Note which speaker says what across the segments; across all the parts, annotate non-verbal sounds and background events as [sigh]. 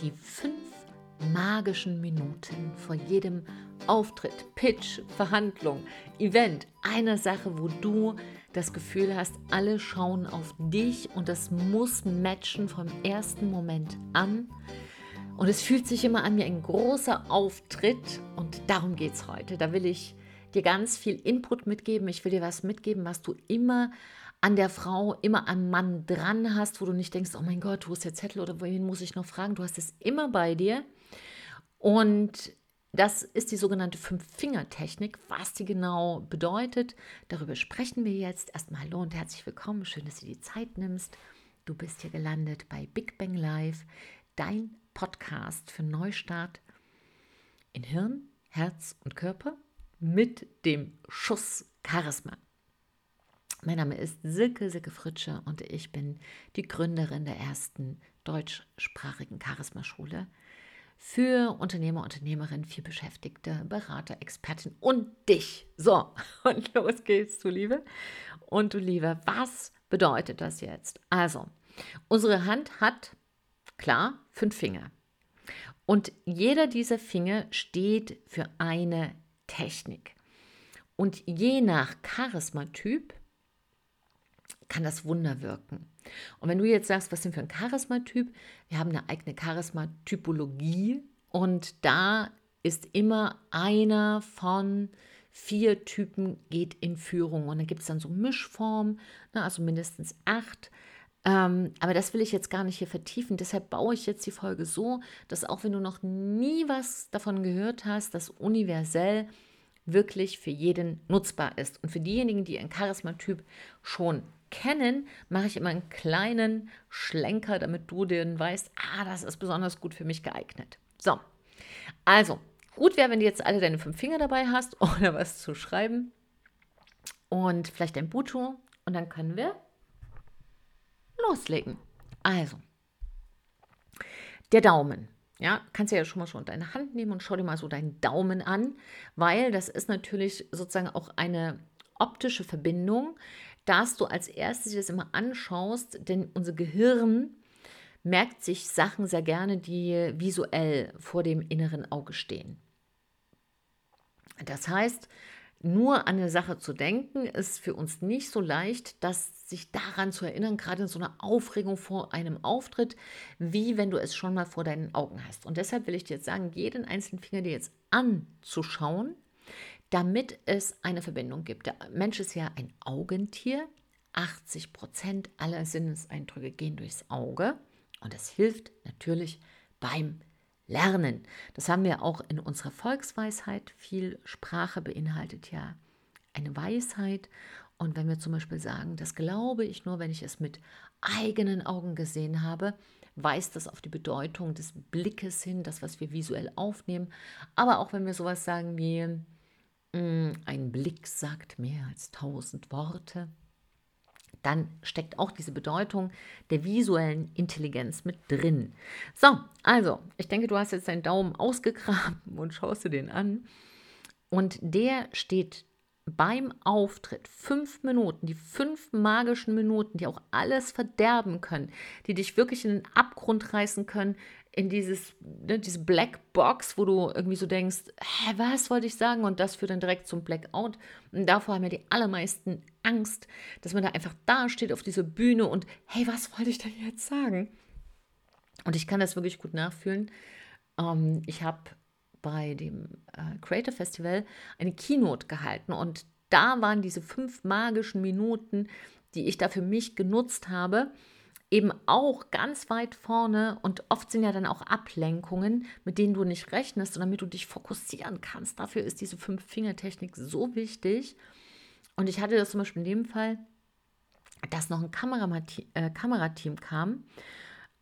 Speaker 1: die fünf magischen Minuten vor jedem Auftritt, Pitch, Verhandlung, Event, eine Sache, wo du das Gefühl hast, alle schauen auf dich und das muss matchen vom ersten Moment an. Und es fühlt sich immer an wie ein großer Auftritt und darum geht es heute. Da will ich dir ganz viel Input mitgeben. Ich will dir was mitgeben, was du immer an der Frau, immer am Mann dran hast, wo du nicht denkst, oh mein Gott, wo ist der Zettel oder wen muss ich noch fragen? Du hast es immer bei dir. Und das ist die sogenannte Fünf-Finger-Technik. Was die genau bedeutet, darüber sprechen wir jetzt. Erstmal hallo und herzlich willkommen. Schön, dass du die Zeit nimmst. Du bist hier gelandet bei Big Bang Live, dein Podcast für Neustart in Hirn, Herz und Körper mit dem Schuss Charisma. Mein Name ist Silke, Silke Fritsche und ich bin die Gründerin der ersten deutschsprachigen Charisma-Schule für Unternehmer, Unternehmerinnen, viel Beschäftigte, Berater, Expertin und dich. So, [laughs] und los geht's, du Liebe. Und du Liebe, was bedeutet das jetzt? Also, unsere Hand hat, klar, fünf Finger. Und jeder dieser Finger steht für eine Technik. Und je nach Charismatyp kann das Wunder wirken. Und wenn du jetzt sagst, was sind für ein Charismatyp? Wir haben eine eigene Charismatypologie und da ist immer einer von vier Typen geht in Führung. Und dann gibt es dann so Mischformen, ne, also mindestens acht. Ähm, aber das will ich jetzt gar nicht hier vertiefen. Deshalb baue ich jetzt die Folge so, dass auch wenn du noch nie was davon gehört hast, das universell wirklich für jeden nutzbar ist. Und für diejenigen, die ein Charismatyp schon kennen, mache ich immer einen kleinen Schlenker, damit du den weißt, ah, das ist besonders gut für mich geeignet. So, also, gut wäre, wenn du jetzt alle deine fünf Finger dabei hast [laughs] oder was zu schreiben und vielleicht ein Buto und dann können wir loslegen. Also, der Daumen. Ja, kannst du ja schon mal schon deine Hand nehmen und schau dir mal so deinen Daumen an, weil das ist natürlich sozusagen auch eine optische Verbindung, dass du als erstes das immer anschaust, denn unser Gehirn merkt sich Sachen sehr gerne, die visuell vor dem inneren Auge stehen. Das heißt, nur an eine Sache zu denken, ist für uns nicht so leicht, dass sich daran zu erinnern, gerade in so einer Aufregung vor einem Auftritt, wie wenn du es schon mal vor deinen Augen hast. Und deshalb will ich dir jetzt sagen, jeden einzelnen Finger dir jetzt anzuschauen, damit es eine Verbindung gibt. Der Mensch ist ja ein Augentier. 80 Prozent aller Sinneseindrücke gehen durchs Auge und das hilft natürlich beim Lernen. Das haben wir auch in unserer Volksweisheit. Viel Sprache beinhaltet ja eine Weisheit. Und wenn wir zum Beispiel sagen, das glaube ich nur, wenn ich es mit eigenen Augen gesehen habe, weist das auf die Bedeutung des Blickes hin, das, was wir visuell aufnehmen. Aber auch wenn wir sowas sagen wie, ein Blick sagt mehr als tausend Worte. Dann steckt auch diese Bedeutung der visuellen Intelligenz mit drin. So, also, ich denke, du hast jetzt deinen Daumen ausgegraben und schaust dir den an. Und der steht beim Auftritt fünf Minuten, die fünf magischen Minuten, die auch alles verderben können, die dich wirklich in den Abgrund reißen können, in dieses, ne, diese Black Box, wo du irgendwie so denkst, hä, was wollte ich sagen? Und das führt dann direkt zum Blackout. Und davor haben ja die allermeisten Angst, dass man da einfach da steht auf dieser Bühne und hey, was wollte ich denn jetzt sagen? Und ich kann das wirklich gut nachfühlen. Ähm, ich habe bei dem äh, Creator Festival eine Keynote gehalten und da waren diese fünf magischen Minuten, die ich da für mich genutzt habe eben auch ganz weit vorne und oft sind ja dann auch Ablenkungen, mit denen du nicht rechnest und damit du dich fokussieren kannst. Dafür ist diese Fünf-Finger-Technik so wichtig. Und ich hatte das zum Beispiel in dem Fall, dass noch ein Kamerateam, äh, Kamerateam kam,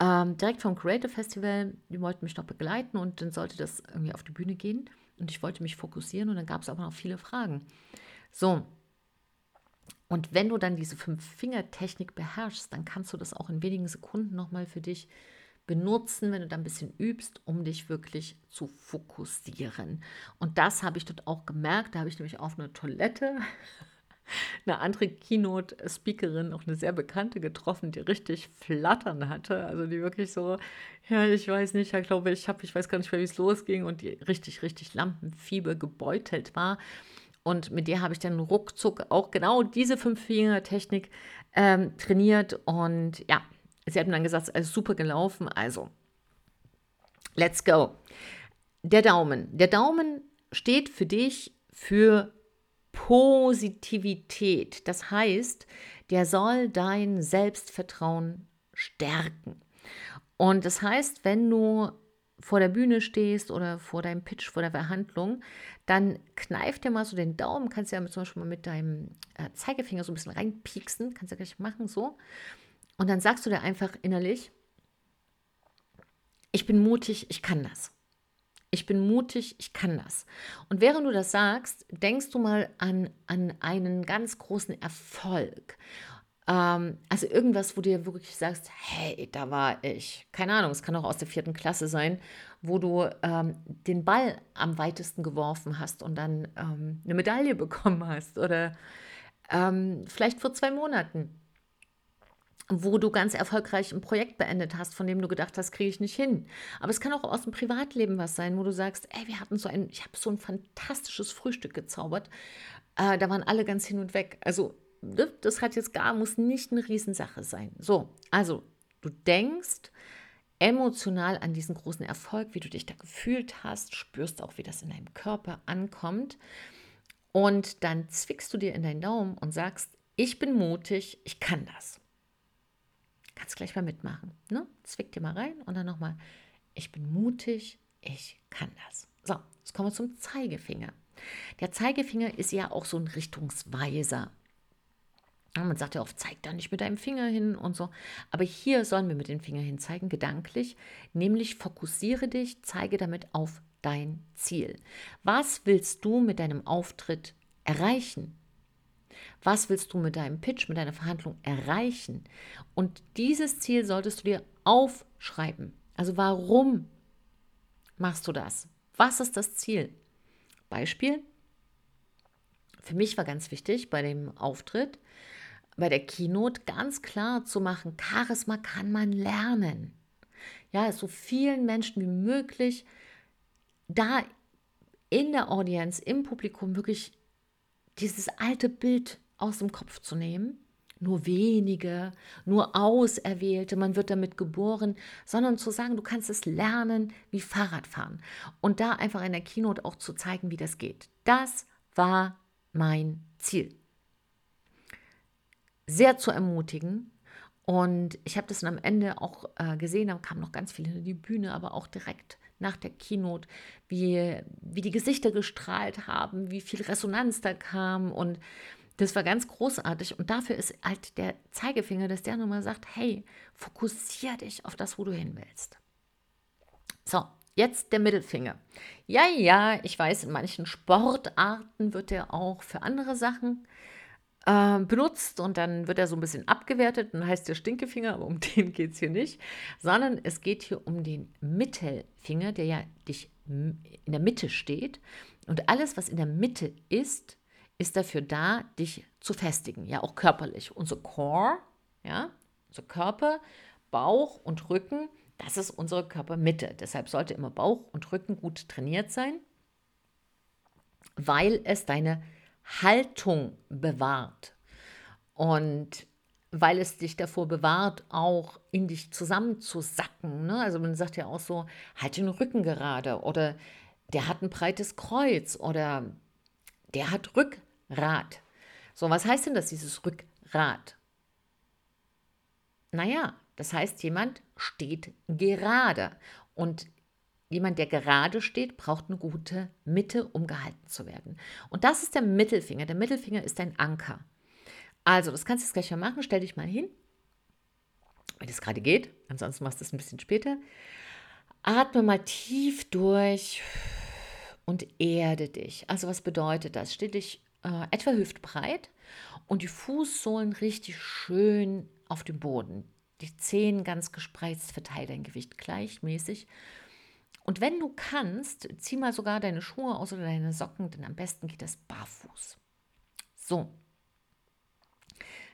Speaker 1: ähm, direkt vom Creative Festival. Die wollten mich noch begleiten und dann sollte das irgendwie auf die Bühne gehen. Und ich wollte mich fokussieren und dann gab es aber noch viele Fragen. So, und wenn du dann diese Fünf-Finger-Technik beherrschst, dann kannst du das auch in wenigen Sekunden nochmal für dich benutzen, wenn du da ein bisschen übst, um dich wirklich zu fokussieren. Und das habe ich dort auch gemerkt. Da habe ich nämlich auf eine Toilette [laughs] eine andere Keynote-Speakerin, auch eine sehr bekannte, getroffen, die richtig Flattern hatte. Also die wirklich so, ja, ich weiß nicht, ich glaube, ich habe, ich weiß gar nicht mehr, wie es losging und die richtig, richtig Lampenfieber gebeutelt war. Und mit der habe ich dann ruckzuck auch genau diese Fünf-Finger-Technik ähm, trainiert. Und ja, sie hat mir dann gesagt, es ist super gelaufen. Also, let's go. Der Daumen. Der Daumen steht für dich für Positivität. Das heißt, der soll dein Selbstvertrauen stärken. Und das heißt, wenn du vor der Bühne stehst oder vor deinem Pitch, vor der Verhandlung, dann kneif dir mal so den Daumen, kannst ja zum Beispiel mal mit deinem äh, Zeigefinger so ein bisschen reinpieksen, kannst du ja gleich machen, so. Und dann sagst du dir einfach innerlich, ich bin mutig, ich kann das. Ich bin mutig, ich kann das. Und während du das sagst, denkst du mal an, an einen ganz großen Erfolg. Ähm, also irgendwas, wo du dir wirklich sagst, hey, da war ich. Keine Ahnung, es kann auch aus der vierten Klasse sein, wo du ähm, den Ball am weitesten geworfen hast und dann ähm, eine Medaille [laughs] bekommen hast. Oder ähm, vielleicht vor zwei Monaten wo du ganz erfolgreich ein Projekt beendet hast, von dem du gedacht hast, kriege ich nicht hin. Aber es kann auch aus dem Privatleben was sein, wo du sagst, ey, wir hatten so ein, ich habe so ein fantastisches Frühstück gezaubert. Äh, da waren alle ganz hin und weg. Also das hat jetzt gar, muss nicht eine Riesensache sein. So, also du denkst emotional an diesen großen Erfolg, wie du dich da gefühlt hast, spürst auch, wie das in deinem Körper ankommt. Und dann zwickst du dir in deinen Daumen und sagst, ich bin mutig, ich kann das. Kannst gleich mal mitmachen. Ne? Zwick dir mal rein und dann nochmal, ich bin mutig, ich kann das. So, jetzt kommen wir zum Zeigefinger. Der Zeigefinger ist ja auch so ein Richtungsweiser. Man sagt ja oft, zeig da nicht mit deinem Finger hin und so. Aber hier sollen wir mit dem Finger hin zeigen, gedanklich. Nämlich fokussiere dich, zeige damit auf dein Ziel. Was willst du mit deinem Auftritt erreichen? Was willst du mit deinem Pitch, mit deiner Verhandlung erreichen? Und dieses Ziel solltest du dir aufschreiben. Also warum machst du das? Was ist das Ziel? Beispiel. Für mich war ganz wichtig bei dem Auftritt, bei der Keynote ganz klar zu machen, Charisma kann man lernen. Ja, so vielen Menschen wie möglich da in der Audience, im Publikum wirklich dieses alte Bild aus dem Kopf zu nehmen. Nur wenige, nur Auserwählte, man wird damit geboren, sondern zu sagen, du kannst es lernen wie Fahrradfahren. Und da einfach in der Keynote auch zu zeigen, wie das geht. Das war mein Ziel. Sehr zu ermutigen. Und ich habe das dann am Ende auch äh, gesehen, da kamen noch ganz viele in die Bühne, aber auch direkt nach der Keynote, wie, wie die Gesichter gestrahlt haben, wie viel Resonanz da kam und das war ganz großartig und dafür ist halt der Zeigefinger, dass der nochmal sagt, hey, fokussier dich auf das, wo du hin willst. So, jetzt der Mittelfinger. Ja, ja, ich weiß, in manchen Sportarten wird der auch für andere Sachen äh, benutzt und dann wird er so ein bisschen abgewertet und heißt der Stinkefinger, aber um [laughs] den geht es hier nicht, sondern es geht hier um den Mittelfinger, der ja dich in der Mitte steht. Und alles, was in der Mitte ist, ist dafür da, dich zu festigen, ja auch körperlich. Unser Core, ja, unser Körper, Bauch und Rücken, das ist unsere Körpermitte. Deshalb sollte immer Bauch und Rücken gut trainiert sein, weil es deine Haltung bewahrt und weil es dich davor bewahrt, auch in dich zusammenzusacken. Ne? Also man sagt ja auch so, halt den Rücken gerade oder der hat ein breites Kreuz oder der hat Rückgrat. So, was heißt denn das, dieses Rückgrat? Naja, das heißt, jemand steht gerade. Und jemand, der gerade steht, braucht eine gute Mitte, um gehalten zu werden. Und das ist der Mittelfinger. Der Mittelfinger ist ein Anker. Also, das kannst du jetzt gleich mal machen. Stell dich mal hin, wenn es gerade geht. Ansonsten machst du es ein bisschen später. Atme mal tief durch und erde dich. Also, was bedeutet das? Stell dich äh, etwa hüftbreit und die Fußsohlen richtig schön auf dem Boden. Die Zehen ganz gespreizt, verteile dein Gewicht gleichmäßig und wenn du kannst, zieh mal sogar deine Schuhe aus oder deine Socken, denn am besten geht das barfuß. So,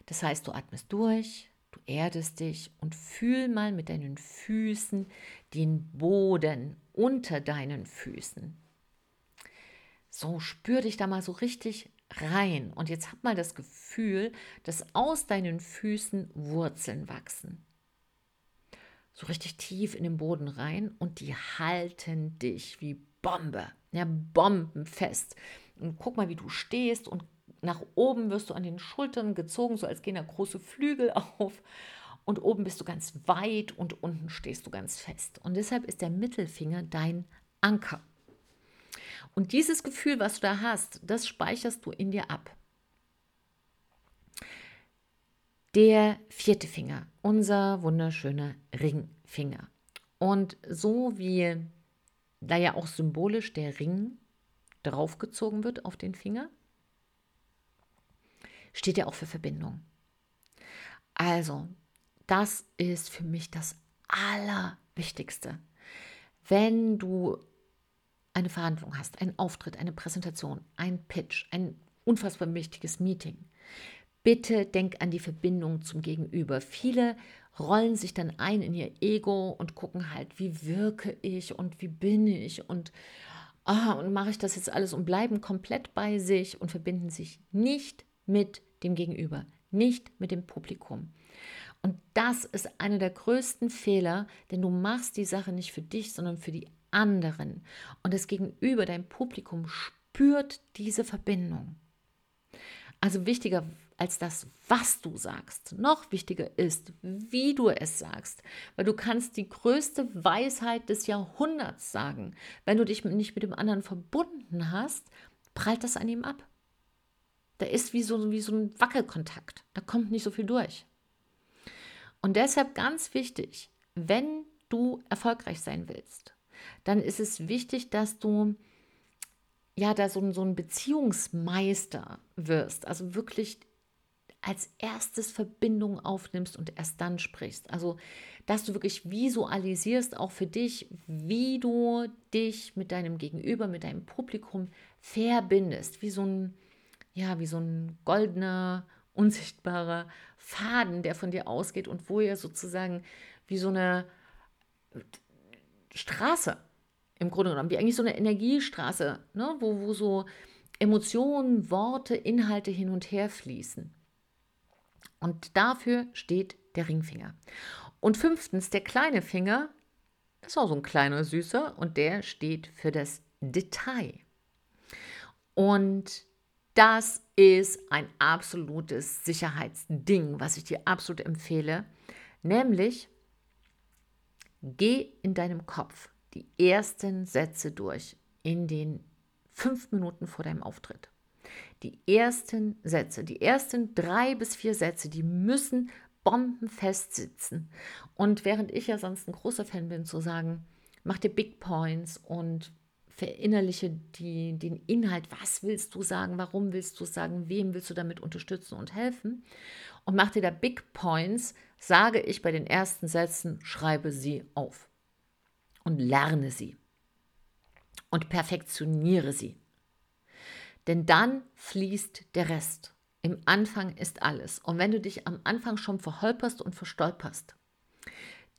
Speaker 1: Das heißt, du atmest durch, du erdest dich und fühl mal mit deinen Füßen den Boden unter deinen Füßen. So, spür dich da mal so richtig rein. Und jetzt hab mal das Gefühl, dass aus deinen Füßen Wurzeln wachsen. So richtig tief in den Boden rein und die halten dich wie Bombe, ja, bombenfest. Und guck mal, wie du stehst und nach oben wirst du an den Schultern gezogen, so als gehen da große Flügel [laughs] auf. Und oben bist du ganz weit und unten stehst du ganz fest. Und deshalb ist der Mittelfinger dein Anker. Und dieses Gefühl, was du da hast, das speicherst du in dir ab. Der vierte Finger, unser wunderschöner Ringfinger. Und so wie da ja auch symbolisch der Ring draufgezogen wird auf den Finger, steht ja auch für Verbindung. Also, das ist für mich das Allerwichtigste. Wenn du eine Verhandlung hast, einen Auftritt, eine Präsentation, ein Pitch, ein unfassbar wichtiges Meeting, bitte denk an die Verbindung zum Gegenüber. Viele rollen sich dann ein in ihr Ego und gucken halt, wie wirke ich und wie bin ich und, ah, und mache ich das jetzt alles und bleiben komplett bei sich und verbinden sich nicht mit dem Gegenüber, nicht mit dem Publikum. Und das ist einer der größten Fehler, denn du machst die Sache nicht für dich, sondern für die anderen. Und das Gegenüber, dein Publikum, spürt diese Verbindung. Also wichtiger als das, was du sagst. Noch wichtiger ist, wie du es sagst, weil du kannst die größte Weisheit des Jahrhunderts sagen. Wenn du dich nicht mit dem anderen verbunden hast, prallt das an ihm ab. Da ist wie so, wie so ein Wackelkontakt. Da kommt nicht so viel durch. Und deshalb ganz wichtig, wenn du erfolgreich sein willst, dann ist es wichtig, dass du ja da so, so ein Beziehungsmeister wirst. Also wirklich als erstes Verbindung aufnimmst und erst dann sprichst. Also, dass du wirklich visualisierst, auch für dich, wie du dich mit deinem Gegenüber, mit deinem Publikum verbindest, wie so ein, ja, wie so ein goldener, unsichtbarer Faden, der von dir ausgeht und wo ihr sozusagen wie so eine Straße im Grunde genommen, wie eigentlich so eine Energiestraße, ne, wo, wo so Emotionen, Worte, Inhalte hin und her fließen. Und dafür steht der Ringfinger. Und fünftens, der kleine Finger, ist auch so ein kleiner Süßer und der steht für das Detail. Und das ist ein absolutes Sicherheitsding, was ich dir absolut empfehle. Nämlich, geh in deinem Kopf die ersten Sätze durch in den fünf Minuten vor deinem Auftritt. Die ersten Sätze, die ersten drei bis vier Sätze, die müssen bombenfest sitzen. Und während ich ja sonst ein großer Fan bin, zu sagen, mach dir Big Points und verinnerliche die, den Inhalt, was willst du sagen, warum willst du sagen, wem willst du damit unterstützen und helfen. Und mach dir da Big Points, sage ich bei den ersten Sätzen, schreibe sie auf und lerne sie und perfektioniere sie. Denn dann fließt der Rest. Im Anfang ist alles. Und wenn du dich am Anfang schon verholperst und verstolperst,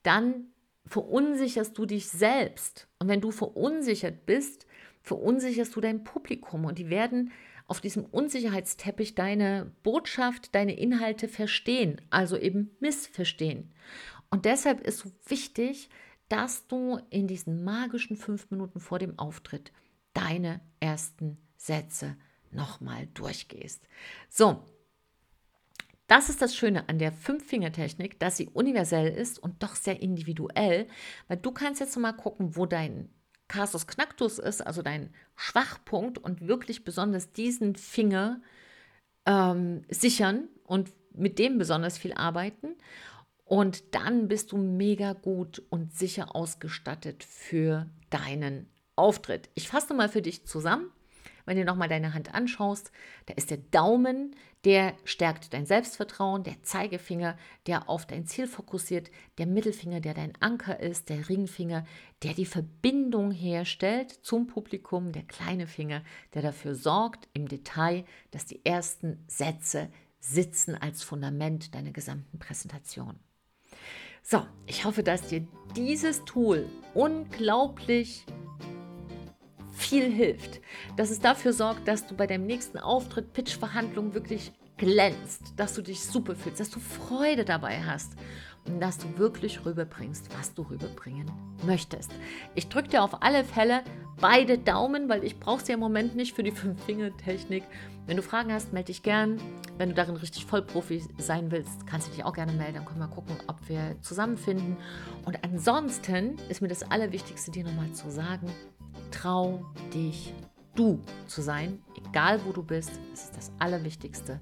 Speaker 1: dann verunsicherst du dich selbst. Und wenn du verunsichert bist, verunsicherst du dein Publikum. Und die werden auf diesem Unsicherheitsteppich deine Botschaft, deine Inhalte verstehen, also eben missverstehen. Und deshalb ist so wichtig, dass du in diesen magischen fünf Minuten vor dem Auftritt deine ersten Sätze nochmal durchgehst. So, das ist das Schöne an der Fünf-Finger-Technik, dass sie universell ist und doch sehr individuell, weil du kannst jetzt mal gucken, wo dein Casus Knactus ist, also dein Schwachpunkt und wirklich besonders diesen Finger ähm, sichern und mit dem besonders viel arbeiten. Und dann bist du mega gut und sicher ausgestattet für deinen Auftritt. Ich fasse mal für dich zusammen. Wenn du nochmal deine Hand anschaust, da ist der Daumen, der stärkt dein Selbstvertrauen, der Zeigefinger, der auf dein Ziel fokussiert, der Mittelfinger, der dein Anker ist, der Ringfinger, der die Verbindung herstellt zum Publikum, der kleine Finger, der dafür sorgt im Detail, dass die ersten Sätze sitzen als Fundament deiner gesamten Präsentation. So, ich hoffe, dass dir dieses Tool unglaublich viel hilft, dass es dafür sorgt, dass du bei deinem nächsten Auftritt, Pitch-Verhandlung wirklich glänzt, dass du dich super fühlst, dass du Freude dabei hast und dass du wirklich rüberbringst, was du rüberbringen möchtest. Ich drücke dir auf alle Fälle beide Daumen, weil ich brauche sie im Moment nicht für die [laughs] Fünf-Finger-Technik. Wenn du Fragen hast, melde dich gern. Wenn du darin richtig Vollprofi sein willst, kannst du dich auch gerne melden. Dann können wir gucken, ob wir zusammenfinden. Und ansonsten ist mir das Allerwichtigste, dir nochmal zu sagen, trau dich du zu sein, egal wo du bist. Das ist das Allerwichtigste.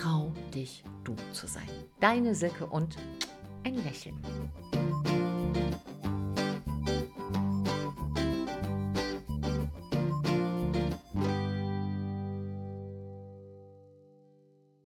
Speaker 1: Trau dich du zu sein. Deine Silke und ein Lächeln.